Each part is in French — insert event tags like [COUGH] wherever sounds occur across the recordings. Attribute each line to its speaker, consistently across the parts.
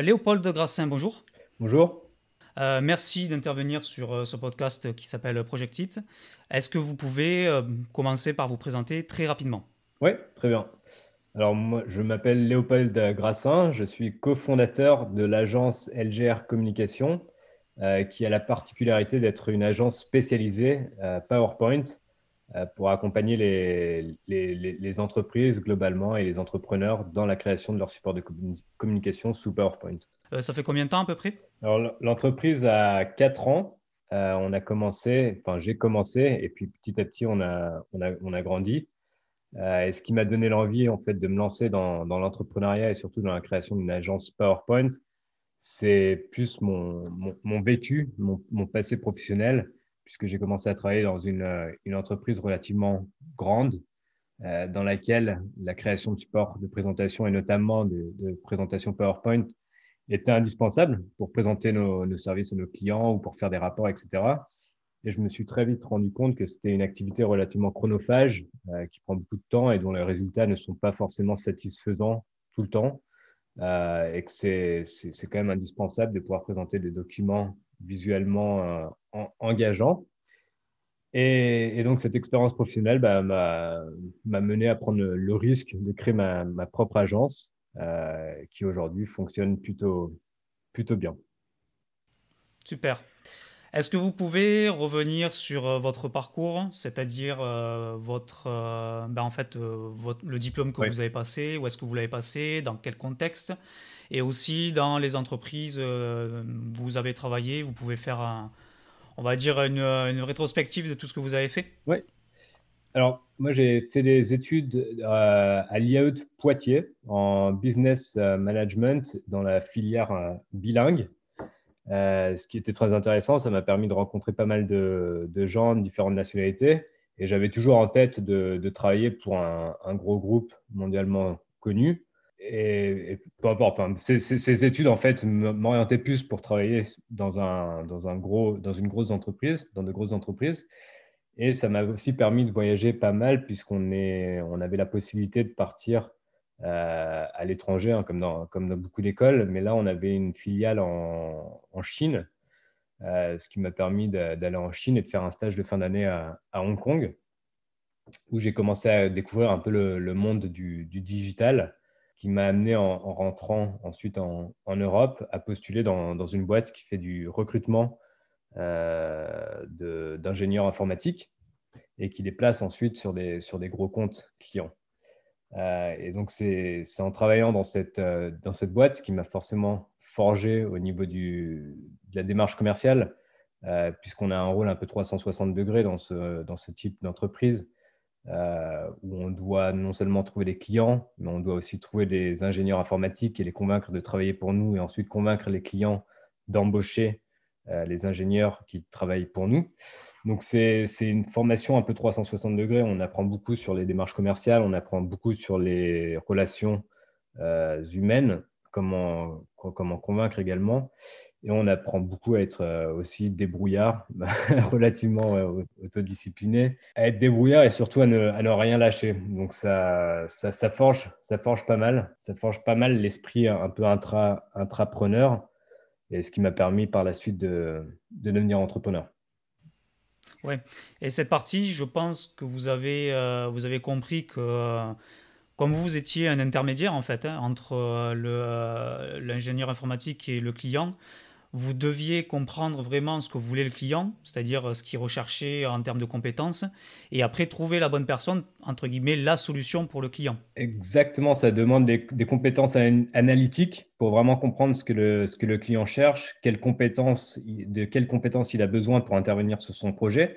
Speaker 1: Léopold Grassin, bonjour.
Speaker 2: Bonjour.
Speaker 1: Euh, merci d'intervenir sur euh, ce podcast qui s'appelle Project It. Est-ce que vous pouvez euh, commencer par vous présenter très rapidement?
Speaker 2: Oui, très bien. Alors moi, je m'appelle Léopold Grassin, je suis cofondateur de l'agence LGR Communication, qui a la particularité d'être une agence spécialisée PowerPoint pour accompagner les, les, entreprises globalement et les entrepreneurs dans la création de leur support de communication sous PowerPoint.
Speaker 1: Euh, ça fait combien de temps à peu près?
Speaker 2: Alors, l'entreprise a 4 ans. Euh, on a commencé, enfin, j'ai commencé, et puis petit à petit, on a, on a, on a grandi. Euh, et ce qui m'a donné l'envie, en fait, de me lancer dans, dans l'entrepreneuriat et surtout dans la création d'une agence PowerPoint, c'est plus mon, mon, mon vécu, mon, mon, passé professionnel, puisque j'ai commencé à travailler dans une, une entreprise relativement grande, dans laquelle la création de support de présentation et notamment de, de présentation PowerPoint était indispensable pour présenter nos, services à nos clients ou pour faire des rapports, etc. Et je me suis très vite rendu compte que c'était une activité relativement chronophage, euh, qui prend beaucoup de temps et dont les résultats ne sont pas forcément satisfaisants tout le temps. Euh, et que c'est quand même indispensable de pouvoir présenter des documents visuellement euh, engageants. Et, donc, cette expérience professionnelle bah, m'a mené à prendre le, risque de créer ma, ma propre agence euh, qui aujourd'hui fonctionne plutôt, plutôt bien.
Speaker 1: Super. Est-ce que vous pouvez revenir sur euh, votre parcours, c'est-à-dire euh, votre, ben en fait, le diplôme que vous avez passé, où est-ce que vous l'avez passé, dans quel contexte, et aussi dans les entreprises où vous avez travaillé, vous pouvez faire, on va dire, une, rétrospective de tout ce que vous avez fait
Speaker 2: Oui, alors, moi, j'ai fait des études euh, à l'IAE de Poitiers en business euh, management dans la filière euh, bilingue. ce qui était très intéressant, ça m'a permis de rencontrer pas mal de, gens de différentes nationalités. Et j'avais toujours en tête de, travailler pour un, gros groupe mondialement connu. Et, peu importe, ces, études, en fait, m'orientaient plus pour travailler dans, un, dans, un gros, dans une grosse entreprise, dans de grosses entreprises. Et ça m'a aussi permis de voyager pas mal puisqu'on on avait la possibilité de partir euh, à l'étranger, hein, comme, dans, comme dans beaucoup d'écoles. Mais là, on avait une filiale en, Chine, euh, ce qui m'a permis d'aller en Chine et de faire un stage de fin d'année à, Hong Kong, où j'ai commencé à découvrir un peu le, monde du, digital, qui m'a amené en, rentrant ensuite en, Europe à postuler dans, une boîte qui fait du recrutement euh, d'ingénieurs informatiques et qui les place ensuite sur des, sur des gros comptes clients. Euh, et donc, c'est en travaillant dans cette, euh, dans cette boîte qui m'a forcément forgé au niveau de la démarche commerciale, puisqu'on a un rôle un peu 360 degrés dans ce, dans ce type d'entreprise, où on doit non seulement trouver des clients, mais on doit aussi trouver des ingénieurs informatiques et les convaincre de travailler pour nous, et ensuite convaincre les clients d'embaucher euh, les ingénieurs qui travaillent pour nous. Donc, c'est une formation un peu 360 degrés. On apprend beaucoup sur les démarches commerciales, on apprend beaucoup sur les relations euh, humaines, comment, comment convaincre également. Et on apprend beaucoup à être euh, aussi débrouillard, [LAUGHS] relativement autodiscipliné, à être débrouillard et surtout à ne, à ne rien lâcher. Donc ça, ça, forge, ça forge pas mal. Ça forge pas mal l'esprit un peu intra, intrapreneur et ce qui m'a permis par la suite de, devenir entrepreneur.
Speaker 1: Oui, et cette partie, je pense que vous avez, euh, vous avez compris que euh, comme vous étiez un intermédiaire en fait hein, entre euh, l'ingénieur informatique et le client, vous deviez comprendre vraiment ce que voulait le client, c'est-à-dire ce qu'il recherchait en termes de compétences, et après trouver la bonne personne, entre guillemets, la solution pour le client.
Speaker 2: Exactement, ça demande des, compétences analytiques pour vraiment comprendre ce que le, ce que le client cherche, quelles compétences, de quelles compétences il a besoin pour intervenir sur son projet.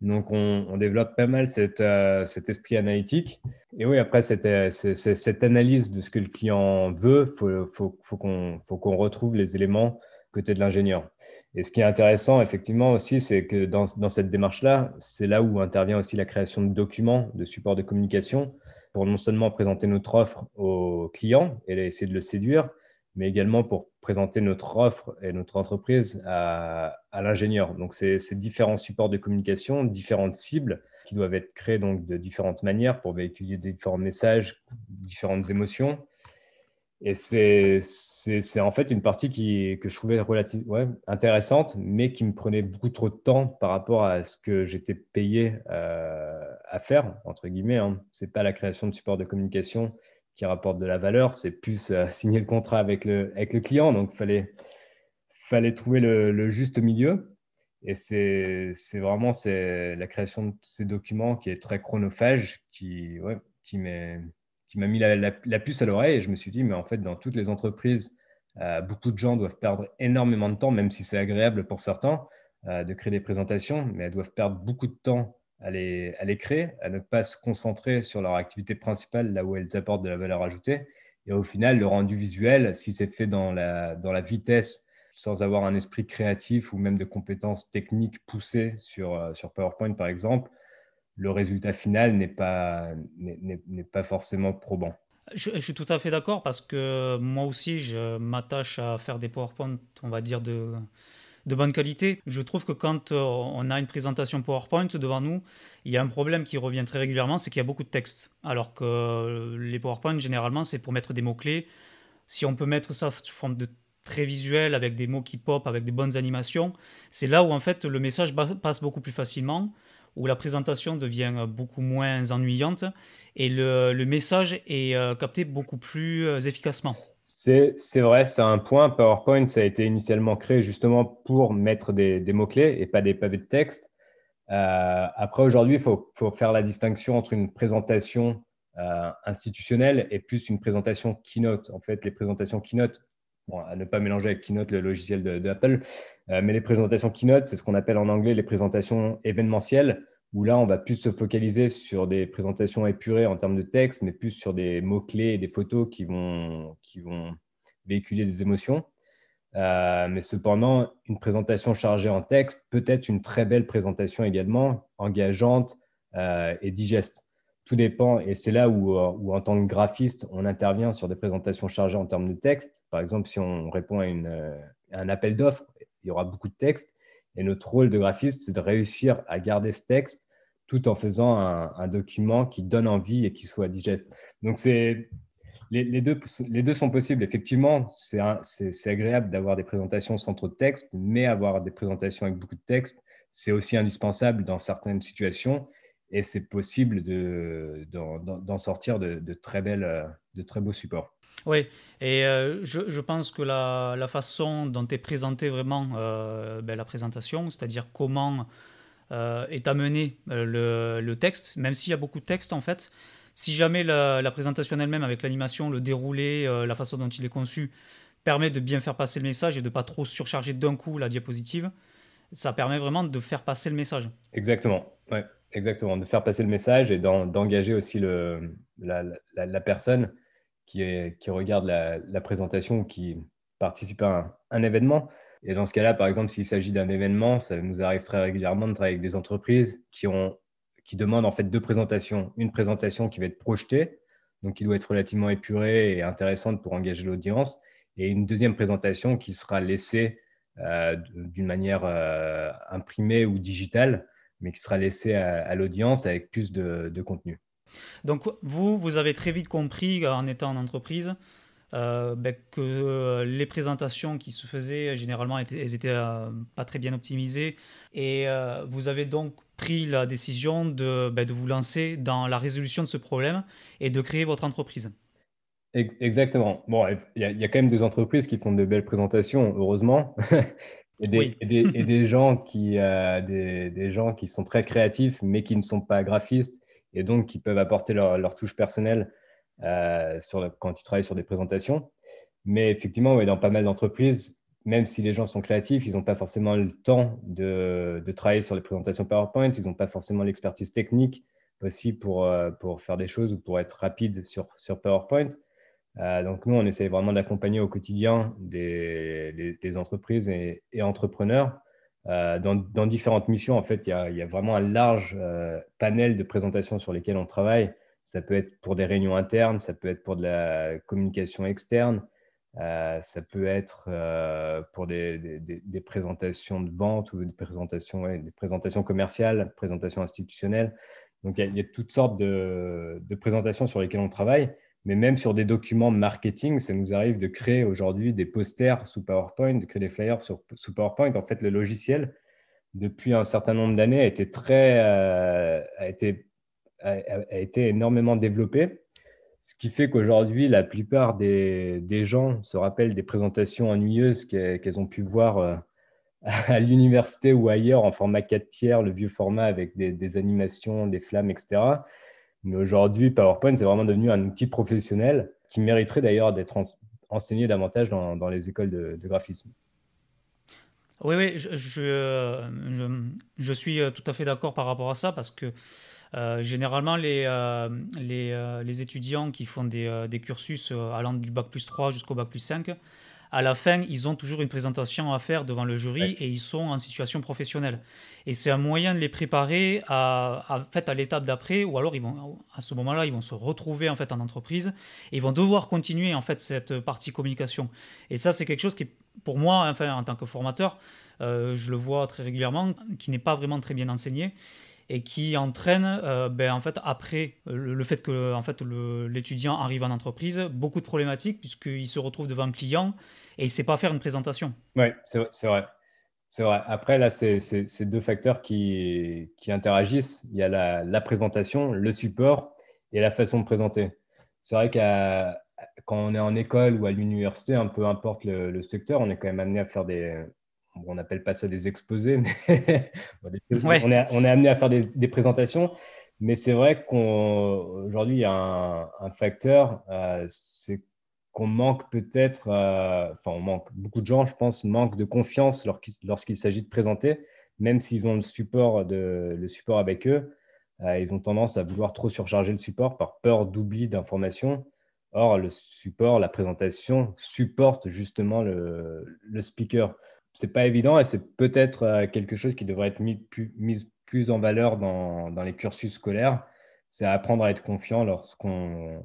Speaker 2: Donc, on, développe pas mal cette, euh, cet esprit analytique. Et oui, après, cette, euh, cette, analyse de ce que le client veut, il faut, faut, faut qu'on retrouve les éléments côté de l'ingénieur. Et ce qui est intéressant, effectivement, aussi, c'est que dans, cette démarche-là, c'est là où intervient aussi la création de documents, de supports de communication, pour non seulement présenter notre offre au client et essayer de le séduire, mais également pour présenter notre offre et notre entreprise à, l'ingénieur. Donc, c'est différents supports de communication, différentes cibles qui doivent être créés donc de différentes manières pour véhiculer différents messages, différentes émotions. Et c'est en fait une partie qui, que je trouvais ouais, intéressante, mais qui me prenait beaucoup trop de temps par rapport à ce que j'étais payé euh, à faire, entre guillemets. Hein. Ce n'est pas la création de support de communication qui rapporte de la valeur, c'est plus euh, [LAUGHS] signer le contrat avec le, avec le client. Donc, il fallait, fallait trouver le, juste milieu. Et c'est vraiment la création de ces documents qui est très chronophage, qui, qui m'est qui m'a mis la, puce à l'oreille et je me suis dit, mais en fait, dans toutes les entreprises, euh, beaucoup de gens doivent perdre énormément de temps, même si c'est agréable pour certains euh, de créer des présentations, mais elles doivent perdre beaucoup de temps à les, créer, à ne pas se concentrer sur leur activité principale, là où elles apportent de la valeur ajoutée. Et au final, le rendu visuel, si c'est fait dans la, vitesse, sans avoir un esprit créatif ou même de compétences techniques poussées sur, euh, sur PowerPoint, par exemple, le résultat final n'est pas, n'est pas forcément probant.
Speaker 1: Je, suis tout à fait d'accord parce que moi aussi, je m'attache à faire des PowerPoint, on va dire, de, de bonne qualité. Je trouve que quand euh, on a une présentation PowerPoint devant nous, il y a un problème qui revient très régulièrement, c'est qu'il y a beaucoup de texte. Alors que les PowerPoint, généralement, c'est pour mettre des mots-clés. Si on peut mettre ça sous forme de très visuel, avec des mots qui pop, avec des bonnes animations, c'est là où en fait le message passe beaucoup plus facilement où la présentation devient beaucoup moins ennuyante et le, message est euh, capté beaucoup plus euh, efficacement.
Speaker 2: C'est vrai, c'est un point. PowerPoint, ça a été initialement créé justement pour mettre des, mots-clés et pas des pavés de texte. Euh, après, aujourd'hui, il faut, faire la distinction entre une présentation institutionnelle et plus une présentation Keynote. En fait, les présentations Keynote, à ne pas mélanger avec Keynote, le logiciel d'Apple, euh, mais les présentations Keynote, c'est ce qu'on appelle en anglais les présentations événementielles, où là, on va plus se focaliser sur des présentations épurées en termes de texte, mais plus sur des mots-clés et des photos qui vont, qui vont véhiculer des émotions. Euh, mais cependant, une présentation chargée en texte peut être une très belle présentation également, engageante euh, et digeste tout dépend, et c'est là où, euh, où, en tant que graphiste, on intervient sur des présentations chargées en termes de texte. Par exemple, si on répond à, une, euh, un appel d'offres, il y aura beaucoup de texte. Et notre rôle de graphiste, c'est de réussir à garder ce texte tout en faisant un, document qui donne envie et qui soit digeste. Donc, c'est, les, deux, les deux sont possibles. Effectivement, c'est, agréable d'avoir des présentations sans trop de texte, mais avoir des présentations avec beaucoup de texte, c'est aussi indispensable dans certaines situations et c'est possible d'en sortir de, très de très beaux supports.
Speaker 1: Oui, et euh, je, pense que la, façon dont est présentée vraiment euh, ben, la présentation, c'est-à-dire comment est amené le, texte, même s'il y a beaucoup de texte en fait, si jamais la, la présentation elle-même avec l'animation, le déroulé, la façon dont il est conçu, permet de bien faire passer le message et de pas trop surcharger d'un coup la diapositive, ça permet vraiment de faire passer le message.
Speaker 2: Exactement, ouais. Exactement, de faire passer le message et d'engager aussi le, la, personne qui, regarde la, présentation ou qui participe à un, événement. Et dans ce cas-là, par exemple, s'il s'agit d'un événement, ça nous arrive très régulièrement de travailler avec des entreprises qui, ont, qui demandent en fait deux présentations. Une présentation qui va être projetée, donc qui doit être relativement épurée et intéressante pour engager l'audience, et une deuxième présentation qui sera laissée euh, d'une manière euh, imprimée ou digitale mais qui sera laissé à, l'audience avec plus de, contenu.
Speaker 1: Donc vous, vous avez très vite compris en étant en entreprise euh, ben, que euh, les présentations qui se faisaient, généralement, elles étaient euh, pas très bien optimisées. Et vous avez donc pris la décision de, ben, de vous lancer dans la résolution de ce problème et de créer votre entreprise.
Speaker 2: Exactement. Bon, il y, y, a quand même des entreprises qui font de belles présentations, heureusement. [LAUGHS] Et des, et [LAUGHS] des, gens qui, euh, des, des, gens qui sont très créatifs, mais qui ne sont pas graphistes, et donc qui peuvent apporter leur, touche personnelle euh, quand ils travaillent sur des présentations. Mais effectivement, dans pas mal d'entreprises, même si les gens sont créatifs, ils n'ont pas forcément le temps de, travailler sur les présentations PowerPoint, ils n'ont pas forcément l'expertise technique aussi pour, euh, pour faire des choses ou pour être rapide sur, sur PowerPoint. Euh, donc nous, on essaie vraiment d'accompagner au quotidien des, entreprises et, entrepreneurs euh, dans, différentes missions. En fait, il y a, vraiment un large euh, panel de présentations sur lesquelles on travaille. Ça peut être pour des réunions internes, ça peut être pour de la communication externe, ça peut être pour des, présentations de vente ou des présentations, des présentations commerciales, présentations institutionnelles. Donc il y, a, toutes sortes de présentations sur lesquelles on travaille. Mais même sur des documents marketing, ça nous arrive de créer aujourd'hui des posters sous PowerPoint, de créer des flyers sous PowerPoint. En fait, le logiciel, depuis un certain nombre d'années, a été très, euh, a été, a, été énormément développé. Ce qui fait qu'aujourd'hui, la plupart des, des, gens se rappellent des présentations ennuyeuses qu'elles ont pu voir euh, [LAUGHS] à l'université ou ailleurs en format 4 tiers, le vieux format avec des animations, des flammes, etc. Mais aujourd'hui, PowerPoint, c'est vraiment devenu un outil professionnel qui mériterait d'ailleurs d'être enseigné davantage dans, dans les écoles de, graphisme.
Speaker 1: Oui, oui, je, je, je, suis euh, tout à fait d'accord par rapport à ça parce que euh, généralement, les, euh, les, les, étudiants qui font des, des cursus allant du bac plus 3 jusqu'au bac plus 5, à la fin, ils ont toujours une présentation à faire devant le jury et ils sont en situation professionnelle. Et c'est un moyen de les préparer à, fait, à l'étape d'après, ou alors ils vont, à ce moment-là, ils vont se retrouver en fait en entreprise et ils vont devoir continuer en fait cette partie communication. Et ça, c'est quelque chose qui, pour moi, enfin, en tant que formateur, euh, je le vois très régulièrement, qui n'est pas vraiment très bien enseigné et qui entraîne, euh, ben, en fait, après le, fait que en fait, l'étudiant arrive en entreprise, beaucoup de problématiques puisqu'il se retrouve devant un client et il ne sait pas faire une présentation.
Speaker 2: Oui, c'est vrai. C'est vrai. Après, là, c'est deux facteurs qui, qui, interagissent. Il y a la, la, présentation, le support et la façon de présenter. C'est vrai qu'à quand on est en école ou à l'université, un peu importe le, le, secteur, on est quand même amené à faire des, on n'appelle pas ça des exposés, mais [LAUGHS] on, est, on, est, amené à faire des, présentations. Mais c'est vrai qu'aujourd'hui, il y a un, facteur, euh, c'est qu'on manque peut-être, euh, enfin, on manque, beaucoup de gens, je pense, manquent de confiance lorsqu'il s'agit de présenter, même s'ils ont le support, de, le support avec eux. Euh, ils ont tendance à vouloir trop surcharger le support par peur d'oubli d'informations. Or, le support, la présentation supporte justement le, le speaker c'est pas évident et c'est peut-être euh, quelque chose qui devrait être mis plus, plus en valeur dans, dans les cursus scolaires. C'est apprendre à être confiant lorsqu'on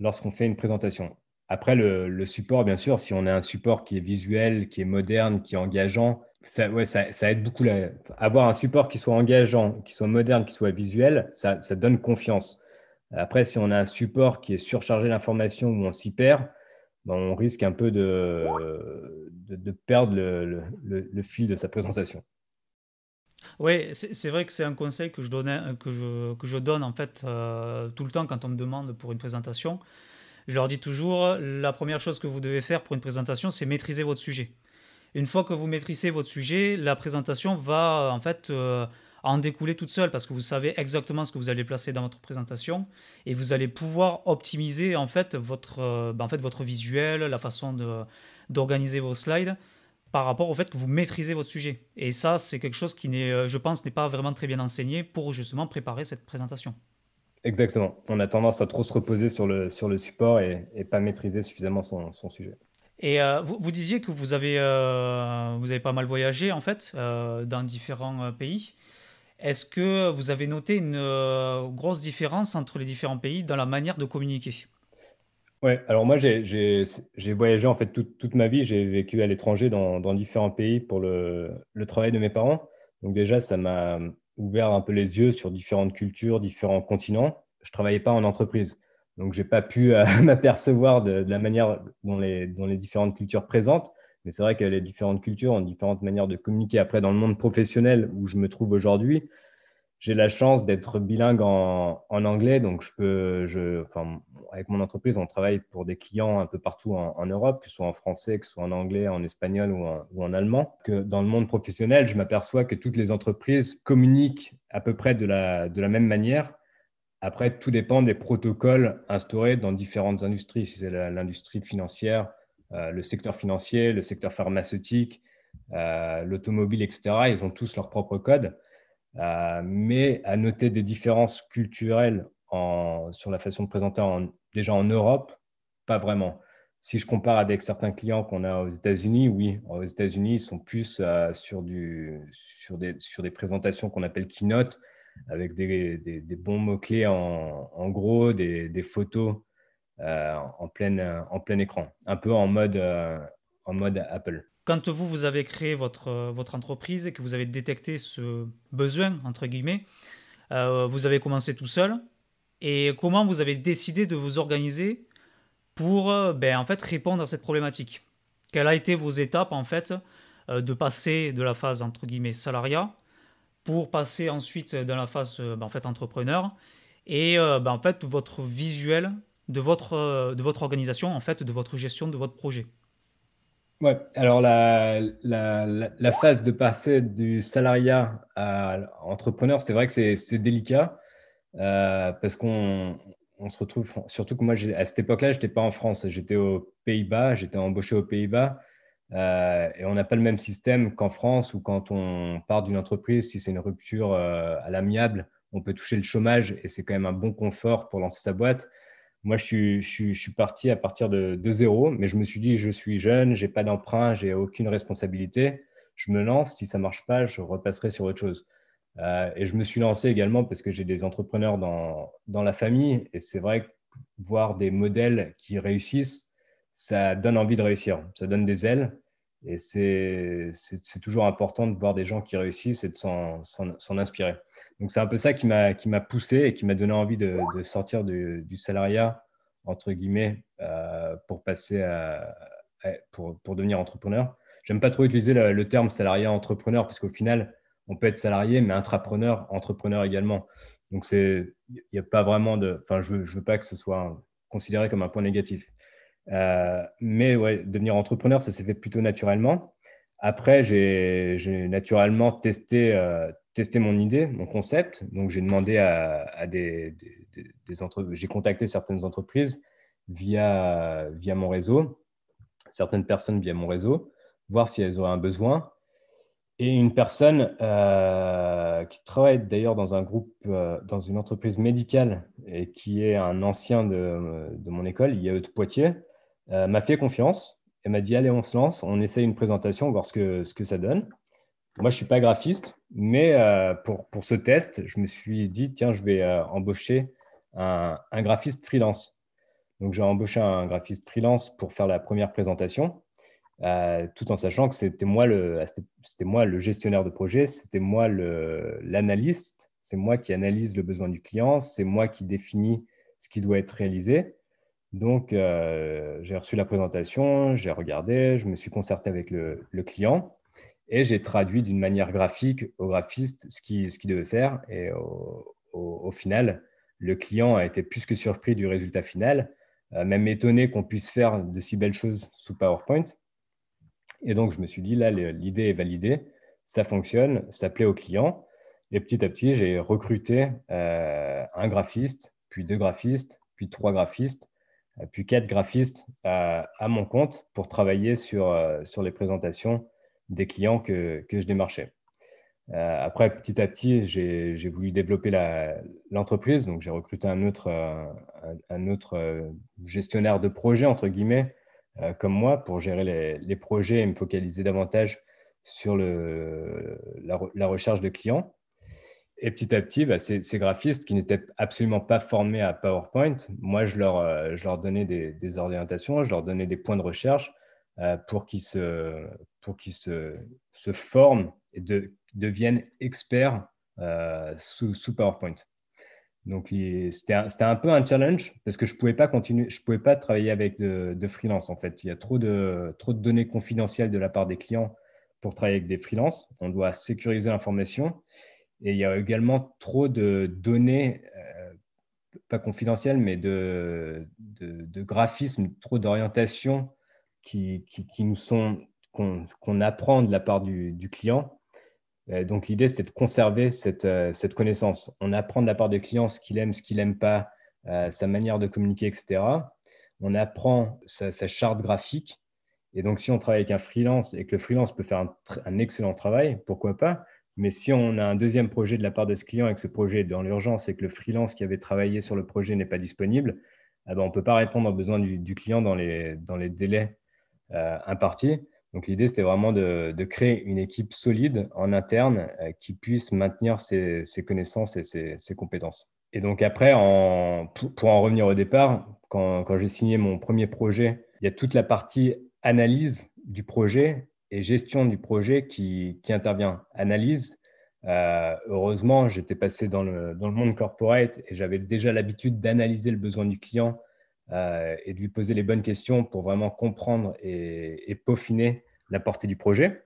Speaker 2: lorsqu'on fait une présentation. Après, le, support, bien sûr, si on a un support qui est visuel, qui est moderne, qui est engageant, ça, aide beaucoup. Avoir un support qui soit engageant, qui soit moderne, qui soit visuel, ça, donne confiance. Après, si on a un support qui est surchargé d'informations ou on s'y perd, ben, on risque un peu de, perdre le, fil de sa présentation.
Speaker 1: Oui, c'est vrai que c'est un conseil que je, je donne en fait euh, tout le temps quand on me demande pour une présentation. Je leur dis toujours, la première chose que vous devez faire pour une présentation, c'est maîtriser votre sujet. Une fois que vous maîtrisez votre sujet, la présentation va en fait euh, en découler toute seule parce que vous savez exactement ce que vous allez placer dans votre présentation et vous allez pouvoir optimiser en fait votre, euh, ben, en fait, votre visuel, la façon d'organiser vos slides par rapport au fait que vous maîtrisez votre sujet. Et ça, c'est quelque chose qui, euh, je pense, n'est pas vraiment très bien enseigné pour justement préparer cette présentation.
Speaker 2: Exactement. On a tendance à trop se reposer sur le, sur le support et, et pas maîtriser suffisamment son, son sujet.
Speaker 1: Et euh, vous, vous, disiez que vous avez, vous avez pas mal voyagé en fait dans différents pays. Est-ce que vous avez noté une euh, grosse différence entre les différents pays dans la manière de communiquer?
Speaker 2: Oui, alors moi j'ai voyagé en fait toute, ma vie, j'ai vécu à l'étranger dans, différents pays pour le, travail de mes parents. Donc déjà ça m'a ouvert un peu les yeux sur différentes cultures, différents continents. Je ne travaillais pas en entreprise, donc je pas pu euh, [LAUGHS] m'apercevoir de, la manière dont les, dont les différentes cultures présentent. Mais c'est vrai que les différentes cultures ont différentes manières de communiquer. Après, dans le monde professionnel où je me trouve aujourd'hui, j'ai la chance d'être bilingue en, anglais. Donc, je peux, enfin, avec mon entreprise, on travaille pour des clients un peu partout en, Europe, que ce soit en français, que ce soit en anglais, en espagnol ou en, allemand. Dans le monde professionnel, je m'aperçois que toutes les entreprises communiquent à peu près de la, de la même manière. Après, tout dépend des protocoles instaurés dans différentes industries. Si c'est l'industrie financière, euh, le secteur financier, le secteur pharmaceutique, euh, l'automobile, etc. Ils ont tous leur propre code. Euh, mais à noter des différences culturelles sur la façon de présenter déjà en Europe, pas vraiment. Si je compare avec certains clients qu'on a aux États-Unis, oui, aux États-Unis, ils sont plus sur, des, présentations qu'on appelle keynote, avec des, bons mots-clés en, gros, des, photos euh, en, plein, euh, écran, un peu euh, en mode Apple.
Speaker 1: Quand vous, vous avez créé votre, votre entreprise et que vous avez détecté ce besoin, entre guillemets, vous avez commencé tout seul. et comment vous avez décidé de vous organiser pour ben, en fait, répondre à cette problématique? Quelles ont été vos étapes en fait de passer de la phase entre guillemets salariat pour passer ensuite dans la phase ben, en fait, entrepreneur? Et ben, en fait votre visuel de votre, de votre organisation, en fait, de votre gestion de votre projet?
Speaker 2: Ouais, alors la, phase de passer du salariat à entrepreneur, c'est vrai que c'est délicat euh, parce qu'on on se retrouve, surtout que moi, à cette époque-là, je n'étais pas en France, j'étais aux Pays-Bas, j'étais embauché aux Pays-Bas euh, et on n'a pas le même système qu'en France où quand on part d'une entreprise, si c'est une rupture euh, à l'amiable, on peut toucher le chômage et c'est quand même un bon confort pour lancer sa boîte. Moi, je suis, parti à partir de, zéro, mais je me suis dit, je suis jeune, je n'ai pas d'emprunt, j'ai aucune responsabilité. Je me lance, si ça ne marche pas, je repasserai sur autre chose. Euh, et je me suis lancé également parce que j'ai des entrepreneurs dans, dans la famille. Et c'est vrai que voir des modèles qui réussissent, ça donne envie de réussir. Ça donne des ailes. Et c'est toujours important de voir des gens qui réussissent et de s'en inspirer. Donc, c'est un peu ça qui m'a poussé et qui m'a donné envie de, sortir du, salariat, entre guillemets, euh, pour passer pour, devenir entrepreneur. J'aime pas trop utiliser le, terme salariat entrepreneur parce qu'au final, on peut être salarié, mais intrapreneur, entrepreneur également. Donc, il n'y a pas vraiment de. Enfin, je ne veux, pas que ce soit considéré comme un point négatif. Euh, mais ouais, devenir entrepreneur, ça s'est fait plutôt naturellement. Après, j'ai naturellement testé, euh, testé mon idée, mon concept. Donc, j'ai demandé à, des, entreprises, j'ai contacté certaines entreprises via, via mon réseau, certaines personnes via mon réseau, voir si elles auraient un besoin. Et une personne euh, qui travaille d'ailleurs dans un groupe, dans une entreprise médicale et qui est un ancien de, de mon école, IAE de Poitiers, euh, m'a fait confiance et m'a dit Allez, on se lance, on essaie une présentation, voir ce que, ce que ça donne. Moi, je ne suis pas graphiste, mais euh, pour, pour, ce test, je me suis dit, tiens, je vais euh, embaucher un, un, graphiste freelance. Donc, j'ai embauché un graphiste freelance pour faire la première présentation, tout en sachant que c'était moi, le, c'était moi le gestionnaire de projet, c'était moi l'analyste, c'est moi qui analyse le besoin du client, c'est moi qui définis ce qui doit être réalisé. Donc, j'ai reçu la présentation, j'ai regardé, je me suis concerté avec le, client et j'ai traduit d'une manière graphique au graphiste ce qu'il devait faire. Et au, final, le client a été plus que surpris du résultat final, euh, même étonné qu'on puisse faire de si belles choses sous PowerPoint. Et donc, je me suis dit, là, l'idée est validée, ça fonctionne, ça plaît au client. Et petit à petit, j'ai recruté euh, un graphiste, puis deux graphistes, puis trois graphistes, euh, puis quatre graphistes à, mon compte pour travailler sur, sur les présentations des clients que, que je démarchais. Euh, après, petit à petit, j'ai voulu développer l'entreprise. donc, j'ai recruté un autre, euh, euh, gestionnaire de projet, entre guillemets, comme moi, pour gérer les, projets et me focaliser davantage sur la, recherche de clients. Et petit à petit, bah, ces, graphistes qui n'étaient absolument pas formés à PowerPoint, moi, je leur, leur donnais des, orientations, je leur donnais des points de recherche pour qu'ils se, pour qu'ils se, forment et de, deviennent experts euh, sous, PowerPoint. Donc, c'était un, un, peu un challenge parce que je ne pouvais pas continuer, je pouvais pas travailler avec de, de, freelance en fait. Il y a trop de, trop de données confidentielles de la part des clients pour travailler avec des freelances. On doit sécuriser l'information. Et il y a également trop de données, euh, pas confidentielles, mais de, de, graphismes, trop d'orientation qui, nous sont qu'on apprend de la part du, client. Euh, donc, l'idée, c'était de conserver euh, cette, connaissance. On apprend de la part du client ce qu'il aime, ce qu'il n'aime pas, sa manière de communiquer, etc. On apprend sa, charte graphique. Et donc, si on travaille avec un freelance et que le freelance peut faire un, excellent travail, pourquoi pas? Mais si on a un deuxième projet de la part de ce client et que ce projet est dans l'urgence et que le freelance qui avait travaillé sur le projet n'est pas disponible, eh ben, on ne peut pas répondre aux besoins du, client dans les, délais impartis. Donc l'idée, c'était vraiment de, créer une équipe solide en interne euh, qui puisse maintenir ses, connaissances et ses, compétences. Et donc après, pour, en revenir au départ, quand, j'ai signé mon premier projet, il y a toute la partie analyse du projet gestion du projet qui, intervient. Analyse, heureusement, j'étais passé dans le, dans le monde corporate et j'avais déjà l'habitude d'analyser le besoin du client et de lui poser les bonnes questions pour vraiment comprendre et, et peaufiner la portée du projet.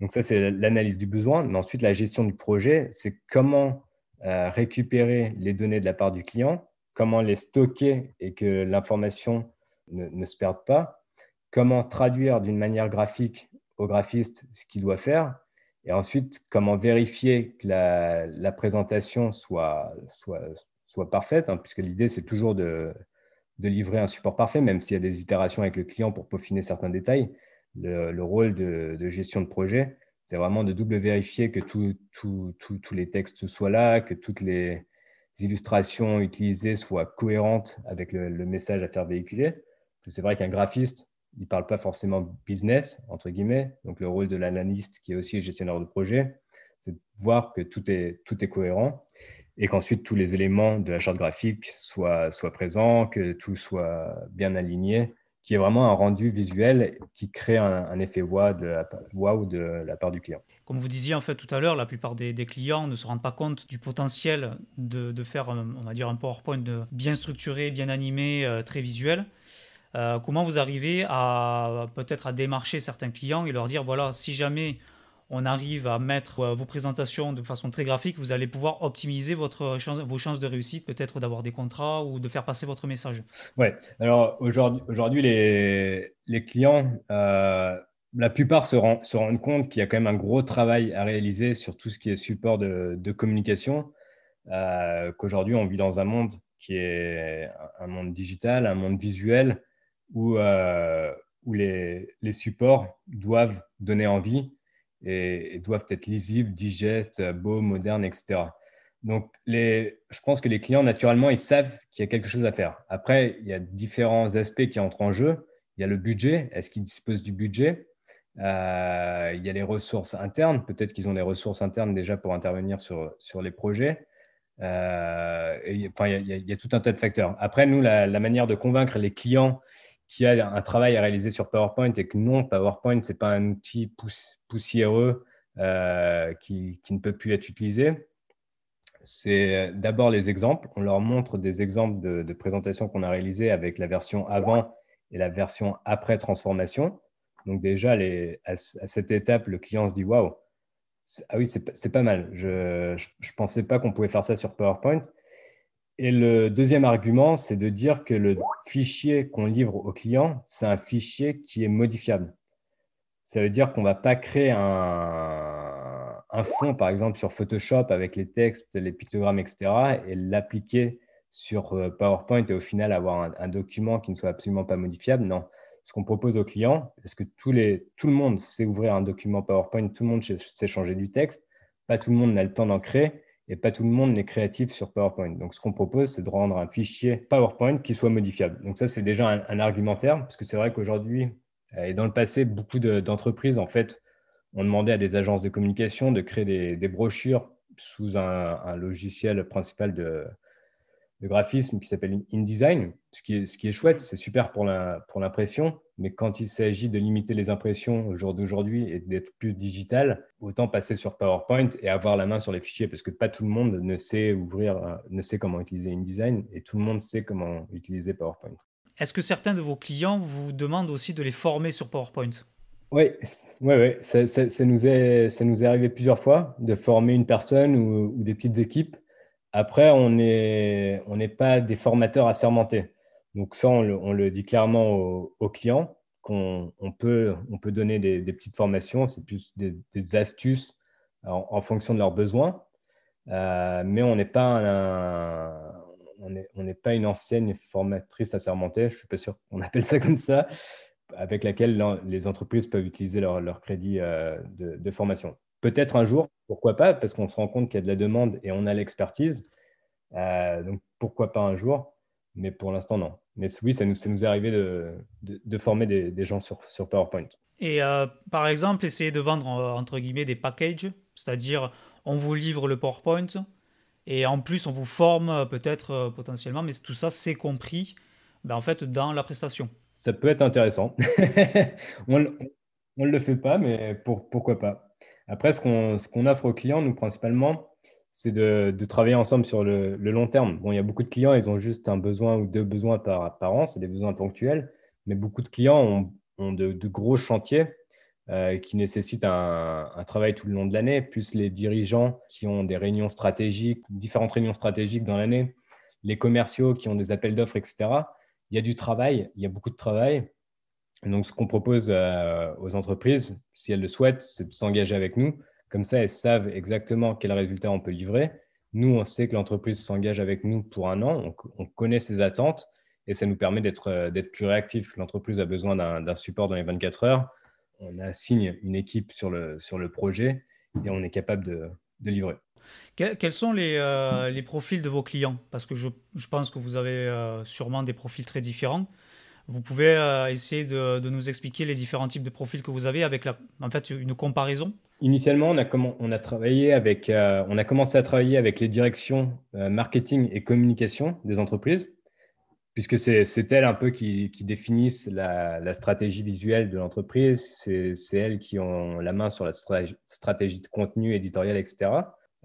Speaker 2: Donc ça, c'est l'analyse du besoin. Mais ensuite, la gestion du projet, c'est comment euh, récupérer les données de la part du client, comment les stocker et que l'information ne, se perde pas, comment traduire d'une manière graphique au graphiste ce qu'il doit faire, et ensuite comment vérifier que la, présentation soit, soit, soit parfaite, hein, puisque l'idée, c'est toujours de, de livrer un support parfait, même s'il y a des itérations avec le client pour peaufiner certains détails le, rôle de, gestion de projet, c'est vraiment de double vérifier que tous les textes soient là, que toutes les illustrations utilisées soient cohérentes avec le, message à faire véhiculer. C'est vrai qu'un graphiste, il ne parle pas forcément business, entre guillemets. Donc, le rôle de l'analyste, qui est aussi gestionnaire de projet, c'est de voir que tout est, tout est cohérent et qu'ensuite tous les éléments de la charte graphique soient, soient présents, que tout soit bien aligné qui est vraiment un rendu visuel qui crée un, effet wow de, la, de la part du client.
Speaker 1: Comme vous disiez en fait tout à l'heure, la plupart des, clients ne se rendent pas compte du potentiel de, faire, on va dire, un PowerPoint bien structuré, bien animé, euh, très visuel. Euh, comment vous arrivez à peut-être à démarcher certains clients et leur dire voilà, si jamais on arrive à mettre euh, vos présentations de façon très graphique, vous allez pouvoir optimiser votre vos chances de réussite, peut-être d'avoir des contrats ou de faire passer votre message.
Speaker 2: Ouais, alors aujourd'hui, les, les, clients, euh, la plupart se, se rendent compte qu'il y a quand même un gros travail à réaliser sur tout ce qui est support de, communication, qu'aujourd'hui on vit dans un monde qui est un monde digital, un monde visuel, où, où les, supports doivent donner envie et, doivent être lisibles, digestes, beaux, modernes, etc. Donc, je pense que les clients, naturellement, ils savent qu'il y a quelque chose à faire. Après, il y a différents aspects qui entrent en jeu. Il y a le budget. Est-ce qu'ils disposent du budget? Euh, Il y a les ressources internes. Peut-être qu'ils ont des ressources internes déjà pour intervenir sur, les projets. Euh, enfin, il, y a, tout un tas de facteurs. Après, nous, la manière de convaincre les clients qui a un travail à réaliser sur PowerPoint et que non, PowerPoint, ce n'est pas un outil poussiéreux euh, qui, ne peut plus être utilisé. C'est d'abord les exemples. On leur montre des exemples de, présentations qu'on a réalisées avec la version avant et la version après transformation. Donc déjà, à, cette étape, le client se dit, waouh, ah oui, c'est pas mal. Je ne pensais pas qu'on pouvait faire ça sur PowerPoint. Et le deuxième argument, c'est de dire que le fichier qu'on livre au client, c'est un fichier qui est modifiable. Ça veut dire qu'on ne va pas créer un, fond, par exemple, sur Photoshop avec les textes, les pictogrammes, etc., et l'appliquer sur euh, PowerPoint et au final avoir un, document qui ne soit absolument pas modifiable. Non. Ce qu'on propose au client, parce que tout le monde sait ouvrir un document PowerPoint, tout le monde sait changer du texte, pas tout le monde n'a le temps d'en créer et pas tout le monde n'est créatif sur PowerPoint. Donc, ce qu'on propose, c'est de rendre un fichier PowerPoint qui soit modifiable. Donc, ça, c'est déjà un, argumentaire, parce que c'est vrai qu'aujourd'hui, euh, et dans le passé, beaucoup d'entreprises, en fait, ont demandé à des agences de communication de créer des, brochures sous un, logiciel principal de, de graphisme qui s'appelle InDesign, ce qui est, ce qui est chouette, c'est super pour l'impression, pour mais quand il s'agit de limiter les impressions au jour d'aujourd'hui et d'être plus digital, autant passer sur PowerPoint et avoir la main sur les fichiers parce que pas tout le monde ne sait ouvrir, ne sait comment utiliser InDesign et tout le monde sait comment utiliser PowerPoint.
Speaker 1: Est-ce que certains de vos clients vous demandent aussi de les former sur PowerPoint?
Speaker 2: Oui, ouais, ouais. Ça, ça, nous est, ça nous est arrivé plusieurs fois de former une personne ou, ou des petites équipes après, on n'est pas des formateurs assermentés. Donc ça, on le, dit clairement aux, clients qu'on on peut, on peut donner des, petites formations, c'est plus des, astuces en, fonction de leurs besoins. Euh, mais on n'est pas une ancienne formatrice assermentée, je ne suis pas sûr qu'on [LAUGHS] appelle ça comme ça, avec laquelle les entreprises peuvent utiliser leur, crédit euh, de, formation. Peut-être un jour, pourquoi pas, parce qu'on se rend compte qu'il y a de la demande et on a l'expertise. Euh, donc pourquoi pas un jour, mais pour l'instant non. Mais oui, ça nous, ça nous est arrivé de, de, former des, des, gens sur, sur PowerPoint.
Speaker 1: Et euh, par exemple, essayer de vendre entre guillemets des packages, c'est-à-dire on vous livre le PowerPoint et en plus on vous forme euh, peut-être potentiellement, mais tout ça c'est compris ben, en fait dans la prestation.
Speaker 2: Ça peut être intéressant. [LAUGHS] on ne le fait pas, mais pour, pourquoi pas Après, ce qu'on offre aux clients, nous, principalement, c'est de, travailler ensemble sur le, long terme. Bon, il y a beaucoup de clients, ils ont juste un besoin ou deux besoins par, par an, c'est des besoins ponctuels, mais beaucoup de clients ont, de, gros chantiers euh, qui nécessitent un, un, travail tout le long de l'année, plus les dirigeants qui ont des réunions stratégiques, différentes réunions stratégiques dans l'année, les commerciaux qui ont des appels d'offres, etc. Il y a du travail, il y a beaucoup de travail. Donc, ce qu'on propose euh, aux entreprises, si elles le souhaitent, c'est de s'engager avec nous. Comme ça, elles savent exactement quel résultat on peut livrer. Nous, on sait que l'entreprise s'engage avec nous pour un an. On, connaît ses attentes et ça nous permet d'être euh, plus réactifs. L'entreprise a besoin d'un support dans les 24 heures. On assigne une équipe sur le, sur le projet et on est capable de, livrer.
Speaker 1: Quels sont les, euh, les, profils de vos clients? Parce que je, je, pense que vous avez sûrement des profils très différents. Vous pouvez euh, essayer de, nous expliquer les différents types de profils que vous avez avec en fait, une comparaison?
Speaker 2: Initialement, on a, on a, travaillé avec, euh, on a commencé à travailler avec les directions euh, marketing et communication des entreprises, puisque c'est elles un peu qui, définissent la, stratégie visuelle de l'entreprise, c'est elles qui ont la main sur la stratégie de contenu éditorial, etc.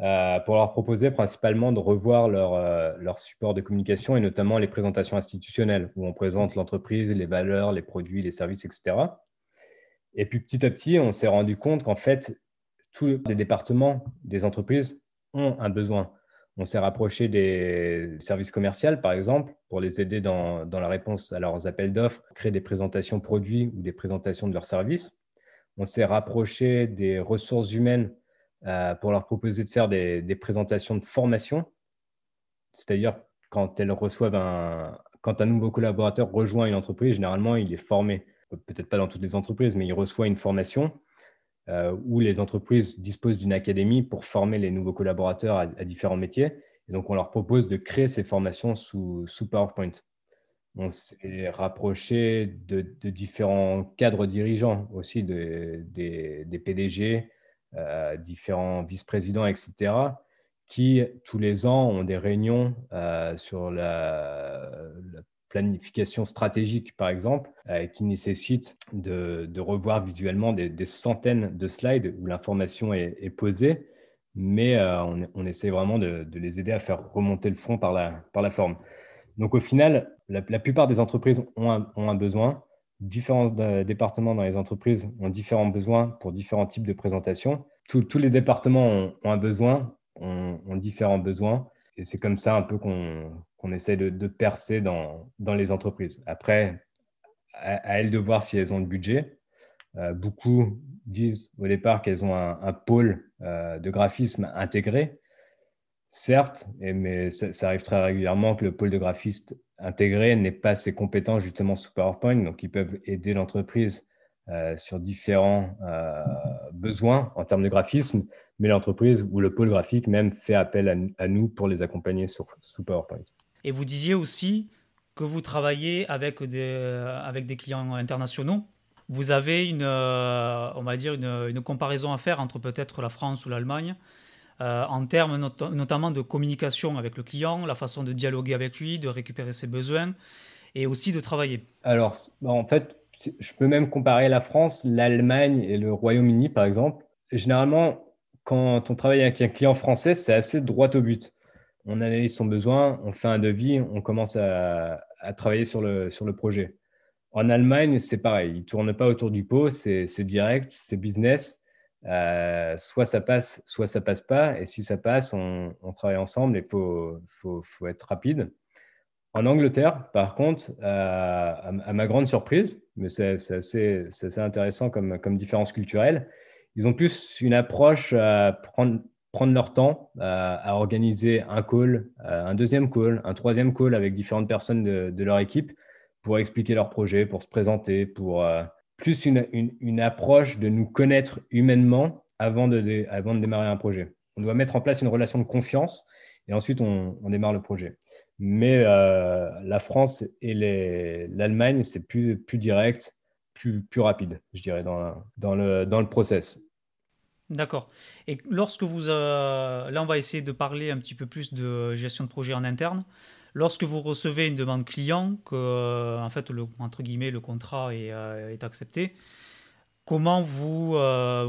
Speaker 2: Euh, pour leur proposer principalement de revoir leur, euh, support de communication et notamment les présentations institutionnelles où on présente l'entreprise, les valeurs, les produits, les services, etc. Et puis petit à petit, on s'est rendu compte qu'en fait, tous les départements des entreprises ont un besoin. On s'est rapproché des services commerciaux, par exemple, pour les aider dans, dans la réponse à leurs appels d'offres, créer des présentations produits ou des présentations de leurs services. On s'est rapproché des ressources humaines euh, pour leur proposer de faire des, présentations de formation. C'est-à-dire quand elles reçoivent un, quand un nouveau collaborateur rejoint une entreprise, généralement il est formé, peut-être pas dans toutes les entreprises, mais il reçoit une formation euh, où les entreprises disposent d'une académie pour former les nouveaux collaborateurs à, différents métiers. Donc on leur propose de créer ces formations sous, PowerPoint. On s'est rapproché de, différents cadres dirigeants aussi, des PDG, euh, différents vice-présidents, etc., qui tous les ans ont des réunions euh, sur la, planification stratégique, par exemple, euh, qui nécessitent de, revoir visuellement des, centaines de slides où l'information est, posée, mais on, essaie vraiment de, les aider à faire remonter le fond par la, par la forme. Donc au final, la, plupart des entreprises ont ont un besoin différents euh, départements dans les entreprises ont différents besoins pour différents types de présentations. tous les départements ont, un besoin, ont, différents besoins. Et c'est comme ça un peu qu'on essaie de, percer dans, dans, les entreprises. Après, à, elles de voir si elles ont le budget. Euh, beaucoup disent au départ qu'elles ont un, pôle euh, de graphisme intégré. Certes, mais ça, arrive très régulièrement que le pôle de graphiste intégré n'est pas assez compétent justement sous PowerPoint. Donc, ils peuvent aider l'entreprise euh, sur différents euh, besoins en termes de graphisme, mais l'entreprise ou le pôle graphique même fait appel à, nous pour les accompagner sous PowerPoint.
Speaker 1: Et vous disiez aussi que vous travaillez avec des, avec des clients internationaux. Vous avez une, euh, on va dire une comparaison à faire entre peut-être la France ou l'Allemagne euh, en termes notamment de communication avec le client, la façon de dialoguer avec lui, de récupérer ses besoins et aussi de travailler
Speaker 2: Alors, en fait, je peux même comparer la France, l'Allemagne et le Royaume-Uni, par exemple. Généralement, quand on travaille avec un client français, c'est assez droit au but. On analyse son besoin, on fait un devis, on commence à, travailler sur le, sur le projet. En Allemagne, c'est pareil. Ils ne tournent pas autour du pot, c'est direct, c'est business. Euh, soit ça passe, soit ça passe pas. Et si ça passe, on, travaille ensemble et il faut, faut, faut, être rapide. En Angleterre, par contre, euh, à, ma grande surprise, mais c'est assez, assez, intéressant comme, comme, différence culturelle, ils ont plus une approche à prendre, prendre leur temps, à, organiser un call, un deuxième call, un troisième call avec différentes personnes de, leur équipe pour expliquer leur projet, pour se présenter, pour, euh, plus une, une, approche de nous connaître humainement avant de, avant de démarrer un projet. On doit mettre en place une relation de confiance et ensuite on, on démarre le projet. Mais euh, la France et l'Allemagne, c'est plus, plus direct, plus, plus rapide, je dirais, dans, dans, le, dans le process.
Speaker 1: D'accord. Et lorsque vous... Euh, là, on va essayer de parler un petit peu plus de gestion de projet en interne. Lorsque vous recevez une demande client, que euh, en fait le, entre guillemets le contrat est, euh, est accepté, comment vous,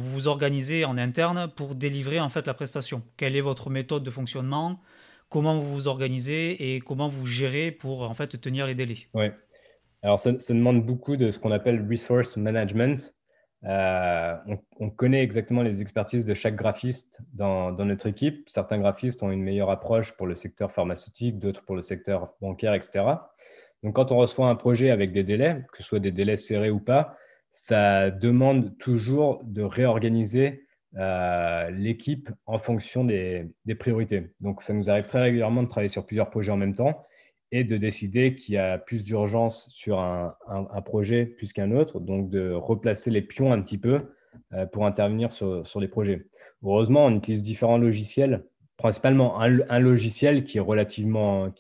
Speaker 1: vous organisez en interne pour délivrer en fait la prestation? Quelle est votre méthode de fonctionnement? Comment vous vous organisez et comment vous gérez pour en fait tenir les délais?
Speaker 2: Oui. Alors ça, demande beaucoup de ce qu'on appelle resource management. Euh, on, connaît exactement les expertises de chaque graphiste dans, notre équipe. Certains graphistes ont une meilleure approche pour le secteur pharmaceutique, d'autres pour le secteur bancaire, etc. Donc, quand on reçoit un projet avec des délais, que ce soit des délais serrés ou pas, ça demande toujours de réorganiser euh, l'équipe en fonction des, des, priorités. Donc, ça nous arrive très régulièrement de travailler sur plusieurs projets en même temps et de décider qu'il y a plus d'urgence sur un, projet plus qu'un autre, donc de replacer les pions un petit peu euh, pour intervenir sur, les projets. Heureusement, on utilise différents logiciels, principalement un, logiciel qui est relativement,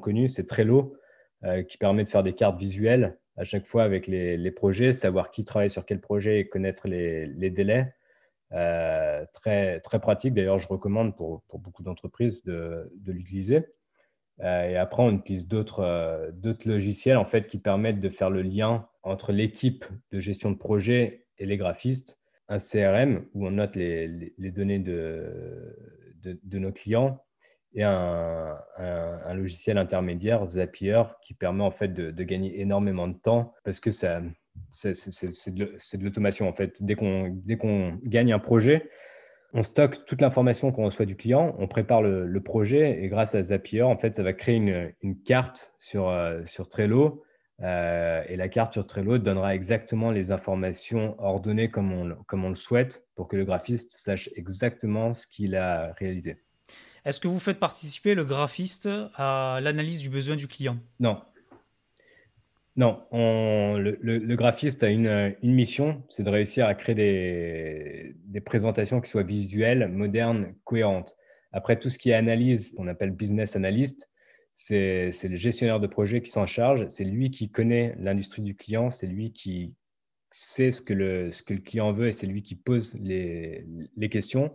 Speaker 2: connu, c'est Trello, euh, qui permet de faire des cartes visuelles à chaque fois avec les, projets, savoir qui travaille sur quel projet et connaître les, délais. Euh, très, très pratique, d'ailleurs, je recommande pour, beaucoup d'entreprises de l'utiliser. Euh, et après, on utilise euh, d'autres logiciels en fait, qui permettent de faire le lien entre l'équipe de gestion de projet et les graphistes. Un CRM où on note les, données de, nos clients et un, logiciel intermédiaire, Zapier, qui permet en fait de, de gagner énormément de temps parce que c'est de l'automation en fait. Dès qu'on gagne un projet, on stocke toute l'information qu'on reçoit du client, on prépare le, projet et grâce à Zapier, en fait, ça va créer une, carte sur, euh, sur Trello. Euh, et la carte sur Trello donnera exactement les informations ordonnées comme on, comme on le souhaite pour que le graphiste sache exactement ce qu'il a réalisé.
Speaker 1: Est-ce que vous faites participer le graphiste à l'analyse du besoin du client?
Speaker 2: Non, non, le, graphiste a une, mission, c'est de réussir à créer des, présentations qui soient visuelles, modernes, cohérentes. Après, tout ce qui est analyse, on appelle business analyst, c'est le gestionnaire de projet qui s'en charge. C'est lui qui connaît l'industrie du client, c'est lui qui sait ce que, le, client veut et c'est lui qui pose les questions.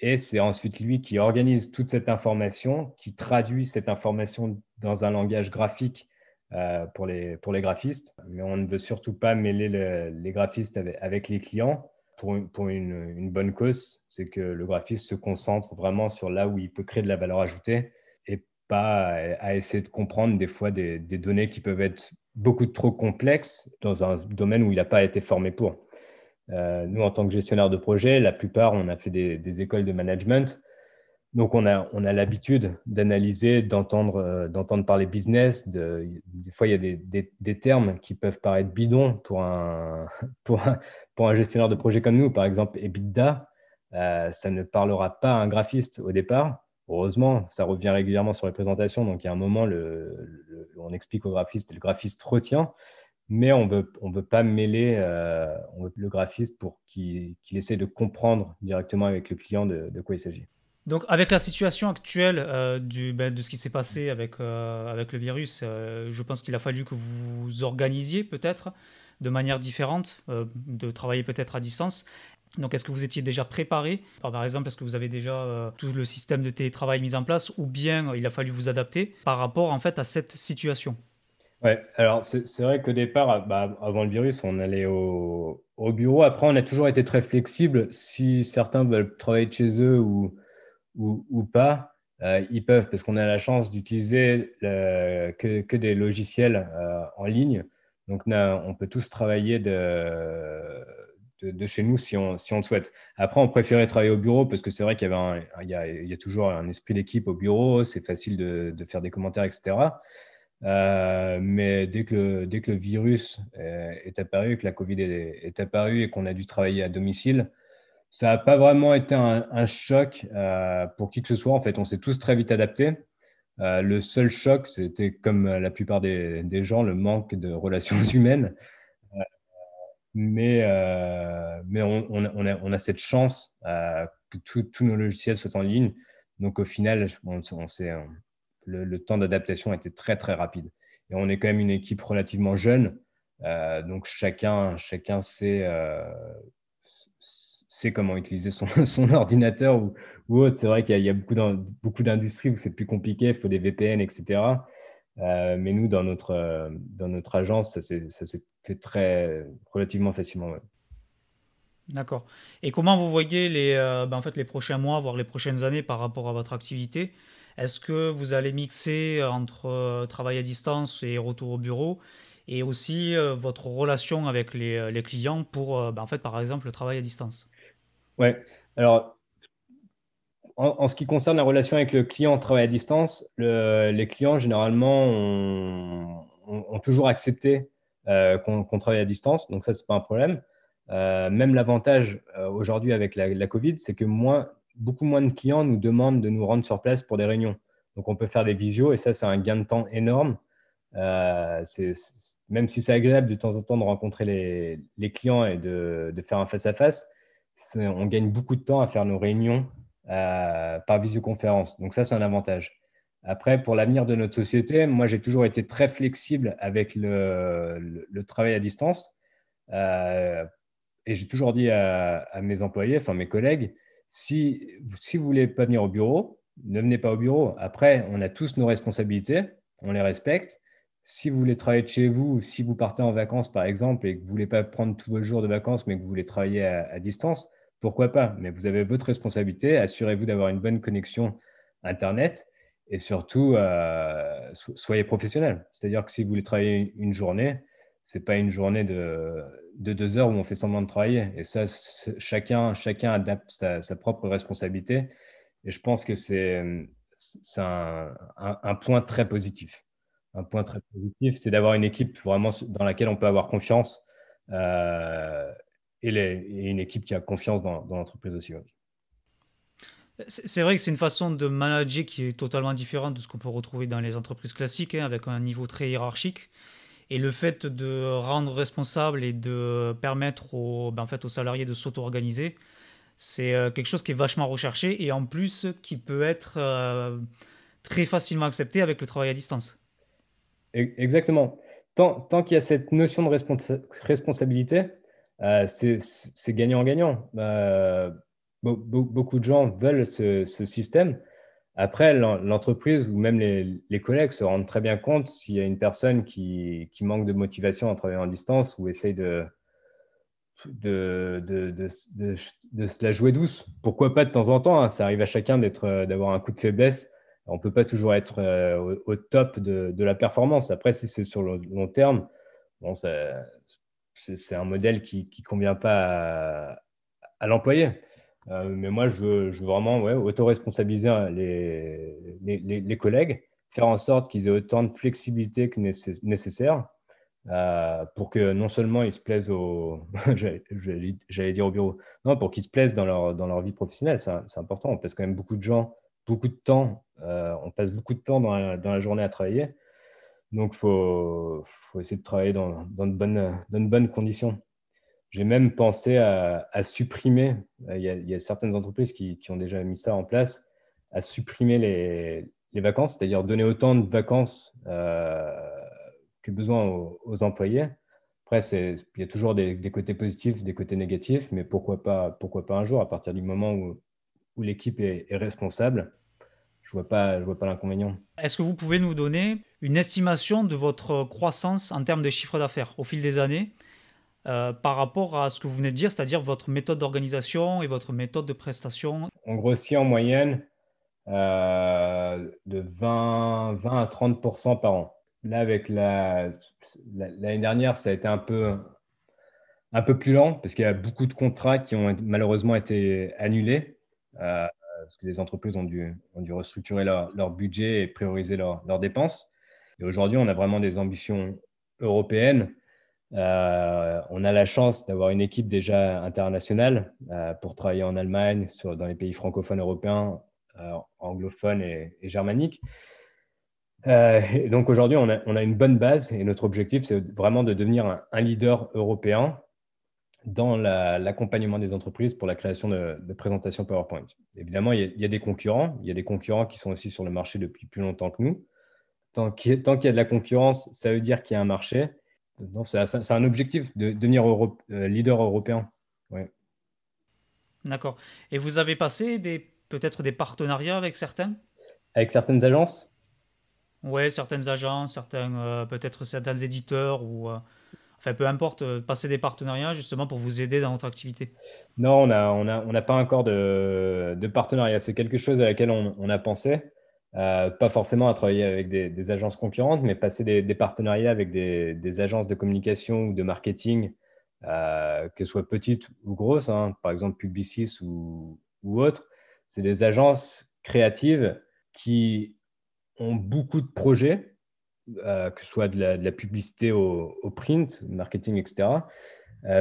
Speaker 2: Et c'est ensuite lui qui organise toute cette information, qui traduit cette information dans un langage graphique euh, pour, les, pour les graphistes. Mais on ne veut surtout pas mêler les graphistes avec, les clients pour, pour une, bonne cause. C'est que le graphiste se concentre vraiment sur là où il peut créer de la valeur ajoutée et pas à, essayer de comprendre des fois des, données qui peuvent être beaucoup trop complexes dans un domaine où il n'a pas été formé pour. Euh, nous, en tant que gestionnaire de projet, la plupart, on a fait des écoles de management. Donc, on a, l'habitude d'analyser, d'entendre, euh, parler business. De, des fois, il y a des, termes qui peuvent paraître bidons [LAUGHS] pour un, gestionnaire de projet comme nous. Par exemple, EBITDA, euh, ça ne parlera pas à un graphiste au départ. Heureusement, ça revient régulièrement sur les présentations. Donc, il y a un moment, le, on explique au graphiste et le graphiste retient. Mais on on veut pas mêler euh, le graphiste pour qu'il, essaie de comprendre directement avec le client de quoi il s'agit.
Speaker 1: Donc, avec la situation actuelle euh, ben, de ce qui s'est passé avec, euh, le virus, euh, je pense qu'il a fallu que vous vous organisiez peut-être de manière différente, de travailler peut-être à distance. Donc, est-ce que vous étiez déjà préparé? Par exemple, est-ce que vous avez déjà tout le système de télétravail mis en place ou bien il a fallu vous adapter par rapport en fait à cette situation?
Speaker 2: Ouais, alors c'est vrai qu'au départ, bah, avant le virus, on allait au, au, bureau. Après, on a toujours été très flexible. Si certains veulent travailler de chez eux ou ou, pas, euh, ils peuvent, parce qu'on a la chance d'utiliser que, des logiciels euh, en ligne. Donc, on peut tous travailler de, de, chez nous si on, si on le souhaite. Après, on préférait travailler au bureau parce que c'est vrai qu'il y, a, il y a toujours un esprit d'équipe au bureau, c'est facile de, de, faire des commentaires, etc. Euh, mais dès que, le, dès que le virus est apparu, que la Covid est, est apparue et qu'on a dû travailler à domicile, ça n'a pas vraiment été un, choc euh, pour qui que ce soit. En fait, on s'est tous très vite adaptés. Euh, le seul choc, c'était comme la plupart des, gens, le manque de relations [LAUGHS] humaines. Euh, mais mais on, a, on, a, cette chance que tous nos logiciels soient en ligne. Donc au final, le, le, temps d'adaptation a été très très rapide. Et on est quand même une équipe relativement jeune. donc chacun, chacun sait sait comment utiliser son, [LAUGHS] ordinateur ou, autre. C'est vrai qu'il y, a beaucoup d'industries où c'est plus compliqué, il faut des VPN, etc. Euh, mais nous, dans notre, dans notre agence, ça s'est fait très relativement facilement.
Speaker 1: D'accord. Et comment vous voyez les, euh, ben, en fait, les prochains mois, voire les prochaines années par rapport à votre activité? Est-ce que vous allez mixer entre euh, travail à distance et retour au bureau? Et aussi euh, votre relation avec les, clients pour, euh, ben, en fait, par exemple, le travail à distance?
Speaker 2: Ouais. Alors, en, ce qui concerne la relation avec le client en travail à distance, le- les clients, généralement, ont, toujours accepté euh, qu'on travaille à distance. Donc, ça, c'est pas un problème. Euh, même l'avantage euh, aujourd'hui avec la, Covid, c'est que beaucoup moins de clients nous demandent de nous rendre sur place pour des réunions. Donc, on peut faire des visios et ça, c'est un gain de temps énorme. Même si c'est agréable de temps en temps de rencontrer les, clients et de, faire un face-à-face, c'est- on gagne beaucoup de temps à faire nos réunions euh, par visioconférence. Donc ça, c'est un avantage. Après, pour l'avenir de notre société, moi, j'ai toujours été très flexible avec le, travail à distance. Euh, et j'ai toujours dit à, mes employés, enfin mes collègues, si, si vous voulez pas venir au bureau, ne venez pas au bureau. Après, on a tous nos responsabilités, on les respecte. Si vous voulez travailler de chez vous, si vous partez en vacances par exemple et que vous voulez pas prendre tous vos jours de vacances, mais que vous voulez travailler à, distance, pourquoi pas? Mais vous avez votre responsabilité. Assurez-vous d'avoir une bonne connexion Internet et surtout, euh, so- soyez professionnel. C'est-à-dire que si vous voulez travailler une journée, c'est pas une journée de, de deux heures où on fait semblant de travailler. Et ça, chacun, chacun adapte sa, propre responsabilité. Et je pense que c'est un point très positif. Un point très positif, c'est d'avoir une équipe vraiment dans laquelle on peut avoir confiance euh, et, une équipe qui a confiance dans, l'entreprise aussi.
Speaker 1: C'est vrai que c'est une façon de manager qui est totalement différente de ce qu'on peut retrouver dans les entreprises classiques, hein, avec un niveau très hiérarchique. Et le fait de rendre responsable et de permettre aux, ben, salariés de s'auto-organiser, c'est euh, quelque chose qui est vachement recherché et en plus qui peut être euh, très facilement accepté avec le travail à distance.
Speaker 2: Exactement. Tant, qu'il y a cette notion de responsa- responsabilité, euh, c'est gagnant-gagnant. Euh, be- be- beaucoup de gens veulent ce, système. Après, l'en- l'entreprise ou même les, collègues se rendent très bien compte s'il y a une personne qui, manque de motivation en travaillant en distance ou essaye de, se la jouer douce. Pourquoi pas de temps en temps, hein, ça arrive à chacun d'avoir un coup de faiblesse. On ne peut pas toujours être euh, au, top de, la performance. Après, si c'est sur le long terme, bon, c'est un modèle qui ne convient pas à, l'employé. Euh, mais moi, je veux, vraiment ouais, auto-responsabiliser hein, les, les, les- collègues, faire en sorte qu'ils aient autant de flexibilité que nécess- nécessaire euh, pour que non seulement ils se plaisent au, [LAUGHS] j'allais dire au bureau, non, pour qu'ils se plaisent dans leur, dans leur vie professionnelle, c'est important. On passe quand même beaucoup de gens, beaucoup de temps, euh, on passe beaucoup de temps dans la, journée à travailler. Donc, il faut, essayer de travailler dans, de bonnes, conditions. J'ai même pensé à, supprimer, euh, il y, a, certaines entreprises qui, ont déjà mis ça en place, à supprimer les, vacances, c'est-à-dire donner autant de vacances euh, que besoin aux, employés. Après, il y a toujours des, côtés positifs, des côtés négatifs, mais pourquoi pas un jour, à partir du moment où, où l'équipe est, est responsable, je vois pas, je vois pas l'inconvénient.
Speaker 1: Est-ce que vous pouvez nous donner une estimation de votre croissance en termes de chiffre d'affaires au fil des années euh, par rapport à ce que vous venez de dire, c'est-à-dire votre méthode d'organisation et votre méthode de prestation?
Speaker 2: On grossit en moyenne euh, de 20, 20 à 30 par an. Là, avec la, la- l'année dernière, ça a été un peu, un peu plus lent parce qu'il y a beaucoup de contrats qui ont malheureusement été annulés euh, parce que les entreprises ont dû, restructurer leur, budget et prioriser leurs dépenses. Et aujourd'hui, on a vraiment des ambitions européennes. Euh, on a la chance d'avoir une équipe déjà internationale euh, pour travailler en Allemagne, dans les pays francophones européens, anglophones et, germaniques. Donc aujourd'hui, on a, une bonne base et notre objectif, c'est vraiment de devenir un leader européen dans la- l'accompagnement des entreprises pour la création de, de présentations PowerPoint. Évidemment, il y, a, il y a des concurrents. Il y a des concurrents qui sont aussi sur le marché depuis plus longtemps que nous. Tant qu'il y, a- y de la concurrence, ça veut dire qu'il y a un marché. C'est un objectif de devenir euh, leader européen. Ouais.
Speaker 1: D'accord. Et vous avez passé peut-être des partenariats avec certains?
Speaker 2: Avec certaines agences,
Speaker 1: Ouais, certaines agences, certains euh, peut-être certains éditeurs ou euh, Enfin, peu importe, passer des partenariats justement pour vous aider dans votre activité
Speaker 2: Non, on n'a on a, on a pas encore de, partenariat. C'est quelque chose à laquelle on, a pensé. Euh, pas forcément à travailler avec des, agences concurrentes, mais passer des, partenariats avec des, agences de communication ou de marketing, euh, que soit petites ou grosses, hein, par exemple Publicis ou, ou autres. C'est des agences créatives qui ont beaucoup de projets, euh, que ce soit de la, publicité au, print, marketing, etc.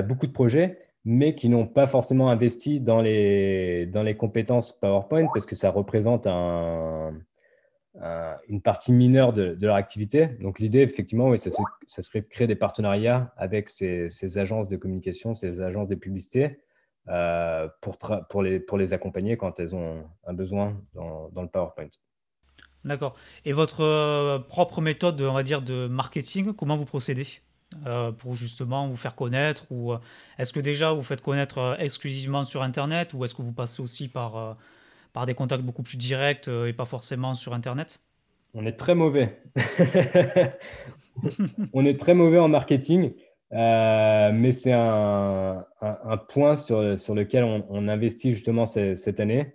Speaker 2: beaucoup de projets, mais qui n'ont pas forcément investi dans les, dans les compétences PowerPoint parce que ça représente un, euh, une partie mineure de, leur activité. Donc l'idée, effectivement, oui, ça, serait de créer des partenariats avec ces, agences de communication, ces agences de publicité, euh, pour, pour, les, pour les accompagner quand elles ont un besoin dans, le PowerPoint.
Speaker 1: D'accord. Et votre euh, propre méthode, on va dire, de marketing, comment vous procédez pour justement vous faire connaître ou est-ce que déjà vous faites connaître exclusivement sur Internet ou est-ce que vous passez aussi par par des contacts beaucoup plus directs euh, et pas forcément sur Internet?
Speaker 2: On est très mauvais. [LAUGHS] on est très mauvais en marketing, euh, mais c'est un, point sur, sur lequel on, investit justement cette, année.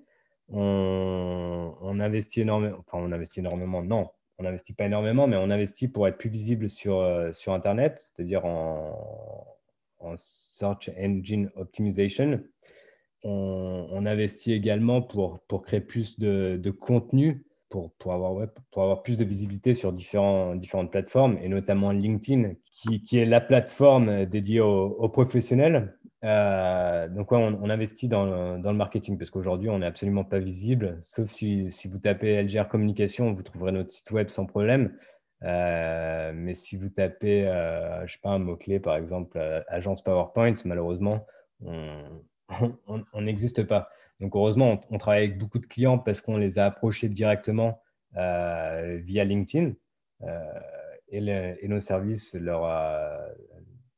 Speaker 2: On, investit énormément, enfin on investit énormément, non, on n'investit pas énormément, mais on investit pour être plus visible sur, euh, sur Internet, c'est-à-dire en, Search Engine Optimization on, investit également pour, pour créer plus de, contenu, pour, pour, avoir, pour avoir plus de visibilité sur différents, différentes plateformes, et notamment LinkedIn, qui, qui est la plateforme dédiée aux, professionnels. Euh, donc, on, investit dans le, marketing parce qu'aujourd'hui, on n'est absolument pas visible, sauf si, vous tapez LGR Communication, vous trouverez notre site web sans problème. Euh, mais si vous tapez, euh, je sais pas, un mot-clé, par exemple, agence PowerPoint, malheureusement, [LAUGHS] on, n'existe pas. Donc heureusement, on, travaille avec beaucoup de clients parce qu'on les a approchés directement euh, via LinkedIn euh, et, nos services leur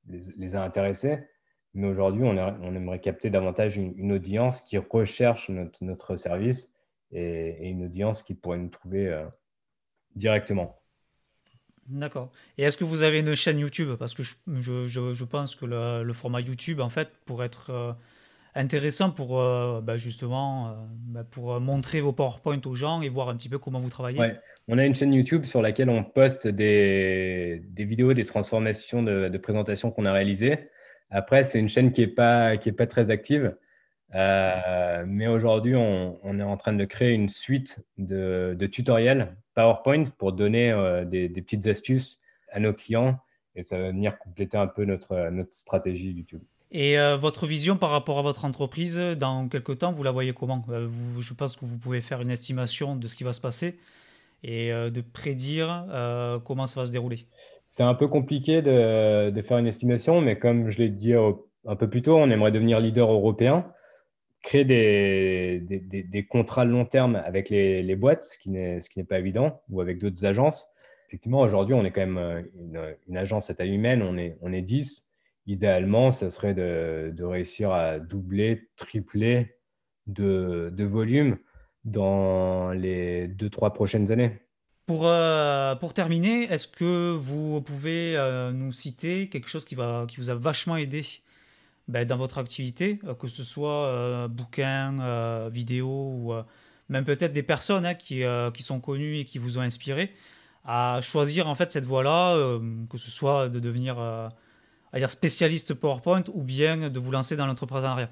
Speaker 2: les, a intéressés. Mais aujourd'hui, on, aimerait capter davantage une, audience qui recherche notre, service et, une audience qui pourrait nous trouver euh, directement.
Speaker 1: D'accord. Et est-ce que vous avez une chaîne YouTube? Parce que je, pense que le, le, format YouTube, en fait, pour être intéressant pour euh, bah, justement euh, bah, pour montrer vos PowerPoint aux gens et voir un petit peu comment vous travaillez.
Speaker 2: Ouais. On a une chaîne YouTube sur laquelle on poste des, des vidéos, des transformations de, de présentations qu'on a réalisées. Après, c'est une chaîne qui n'est pas, pas très active. Euh, mais aujourd'hui, on, est en train de créer une suite de, de tutoriels PowerPoint pour donner des, des, petites astuces à nos clients et ça va venir compléter un peu notre, notre stratégie YouTube.
Speaker 1: Et euh, votre vision par rapport à votre entreprise, dans quelques temps, vous la voyez comment? Euh, Je pense que vous pouvez faire une estimation de ce qui va se passer et euh, de prédire comment ça va se dérouler.
Speaker 2: C'est un peu compliqué de, faire une estimation, mais comme je l'ai dit un peu plus tôt, on aimerait devenir leader européen, créer des, contrats long terme avec les, boîtes, ce qui n'est pas évident, ou avec d'autres agences. Effectivement, aujourd'hui, on est quand même une, une, agence à taille humaine, on est, on est 10 idéalement, ça serait de, réussir à doubler, tripler de, volume dans les deux, trois prochaines années.
Speaker 1: Pour, euh, pour terminer, est-ce que vous pouvez euh, nous citer quelque chose qui, va, qui vous a vachement aidé ben, dans votre activité, euh, que ce soit bouquin, vidéo ou même peut-être des personnes hein, qui, qui, sont connues et qui vous ont inspiré à choisir en fait cette voie-là, que ce soit de devenir à dire spécialiste PowerPoint ou bien de vous lancer dans l'entrepreneuriat?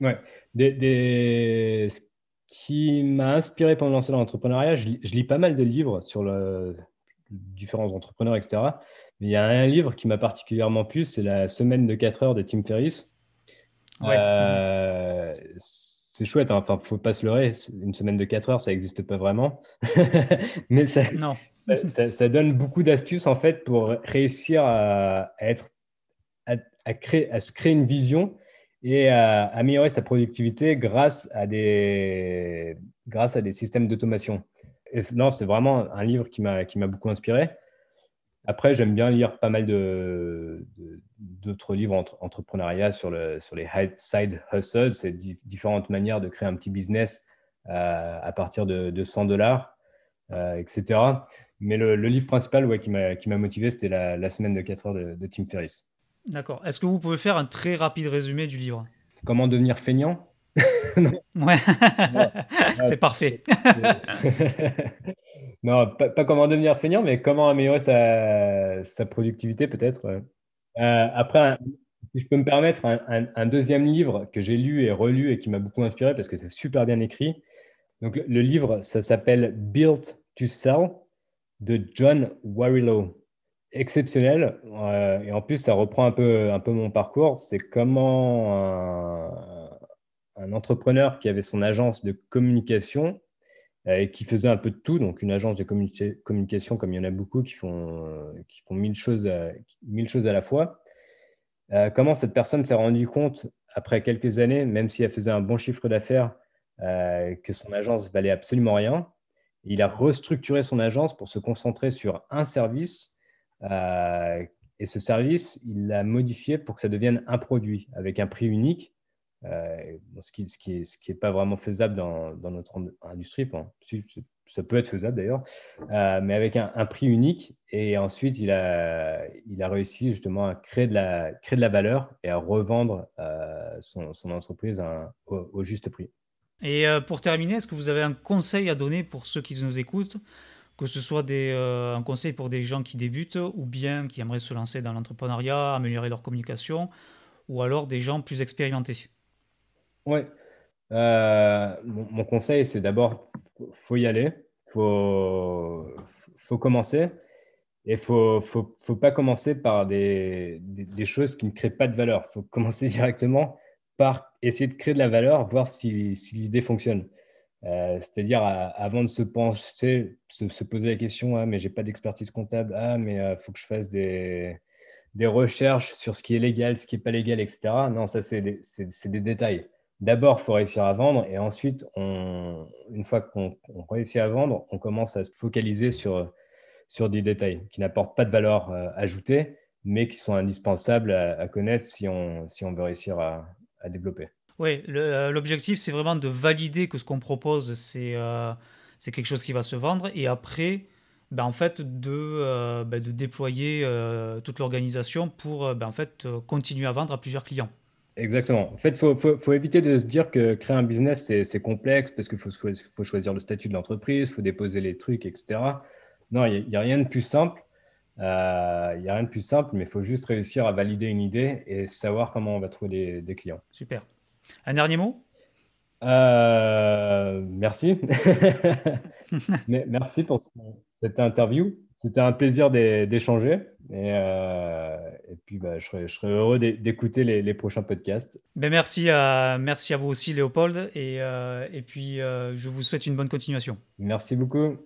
Speaker 2: Ouais. Des, Ce qui m'a inspiré pour me lancer dans l'entrepreneuriat, je, lis pas mal de livres sur le... différents entrepreneurs, etc. Mais il y a un livre qui m'a particulièrement plu, c'est La semaine de 4 heures de Tim Ferriss. Ouais. Euh, c'est chouette, hein. enfin, faut pas se leurrer. Une semaine de 4 heures, ça n'existe pas vraiment. [LAUGHS] Mais ça, non. ça, ça, donne beaucoup d'astuces en fait pour réussir à être à, créer, à se créer une vision et à améliorer sa productivité grâce à des, grâce à des systèmes d'automation. Non, c'est vraiment un livre qui m'a beaucoup inspiré. Après, j'aime bien lire pas mal d'autres livres entre, entrepreneuriat sur, le, sur les side hustles, c'est différentes manières de créer un petit business euh, à partir de, de 100 dollars. etc. Mais le, livre principal ouais, qui m'a motivé, c'était la, semaine de 4 heures de Tim Ferriss.
Speaker 1: D'accord. Est-ce que vous pouvez faire un très rapide résumé du livre?
Speaker 2: Comment devenir feignant? [LAUGHS] [LAUGHS]
Speaker 1: Ouais, c'est parfait. [LAUGHS]
Speaker 2: non, pas, comment devenir feignant, mais comment améliorer sa, productivité peut-être. Euh, après, si je peux me permettre, un, deuxième livre que j'ai lu et relu et qui m'a beaucoup inspiré parce que c'est super bien écrit. Donc, le, livre, ça s'appelle Built to Sell de John Warrillow. Exceptionnel. Euh, et en plus, ça reprend un peu, un peu mon parcours. C'est comment un entrepreneur qui avait son agence de communication euh, et qui faisait un peu de tout, donc une agence de communication comme il y en a beaucoup qui font, euh, qui font mille, choses à, mille choses à la fois. Comment cette personne s'est rendue compte, après quelques années, même si elle faisait un bon chiffre d'affaires, que son agence valait absolument rien. Il a restructuré son agence pour se concentrer sur un service. Et ce service, il l'a modifié pour que ça devienne un produit avec un prix unique euh, ce qui n'est pas vraiment faisable dans, notre industrie. Ça peut être faisable d'ailleurs, euh, mais avec un, prix unique. Et ensuite, il a, réussi justement à créer de la, valeur et à revendre euh, son, entreprise au, juste prix.
Speaker 1: Et pour terminer, est-ce que vous avez un conseil à donner pour ceux qui nous écoutent? Que ce soit des, un conseil pour des gens qui débutent ou bien qui aimeraient se lancer dans l'entrepreneuriat, améliorer leur communication, ou alors des gens plus expérimentés
Speaker 2: oui. Euh, mon, conseil, c'est d'abord, faut y aller, faut, faut commencer. Et il faut, faut, faut, pas commencer par des, des, choses qui ne créent pas de valeur. Il faut commencer [LAUGHS] directement par essayer de créer de la valeur, voir si, si l'idée fonctionne. Euh, c'est-à-dire, avant de se poser la question Ah, mais j'ai pas d'expertise comptable. Ah, mais il euh, faut que je fasse des, recherches sur ce qui est légal, ce qui n'est pas légal, etc. Non, ça, c'est des, détails d'abord, il faut réussir à vendre et ensuite, une fois qu'on réussit à vendre, on commence à se focaliser sur, des détails qui n'apportent pas de valeur euh, ajoutée, mais qui sont indispensables à, connaître si on, si on veut réussir à, développer.
Speaker 1: Oui, euh, l'objectif, c'est vraiment de valider que ce qu'on propose, c'est euh, quelque chose qui va se vendre et après, ben, en fait, de, ben, de déployer toute l'organisation pour ben, en fait, continuer à vendre à plusieurs clients.
Speaker 2: Exactement. En fait, il faut, faut, faut, éviter de se dire que créer un business, c'est complexe parce qu'il faut, faut, choisir le statut de l'entreprise, il faut déposer les trucs, etc. Non, il n'y a, rien de plus simple. Euh, il n'y a rien de plus simple, mais il faut juste réussir à valider une idée et savoir comment on va trouver des, des clients.
Speaker 1: Super. Un dernier mot?
Speaker 2: Euh, merci. [LAUGHS] merci pour cette interview. C'était un plaisir d'échanger. Et, euh, puis, bah, je, serais, heureux d'écouter les, prochains podcasts.
Speaker 1: Ben, merci, à, vous aussi, Léopold. Et, euh, puis, je vous souhaite une bonne continuation.
Speaker 2: Merci beaucoup.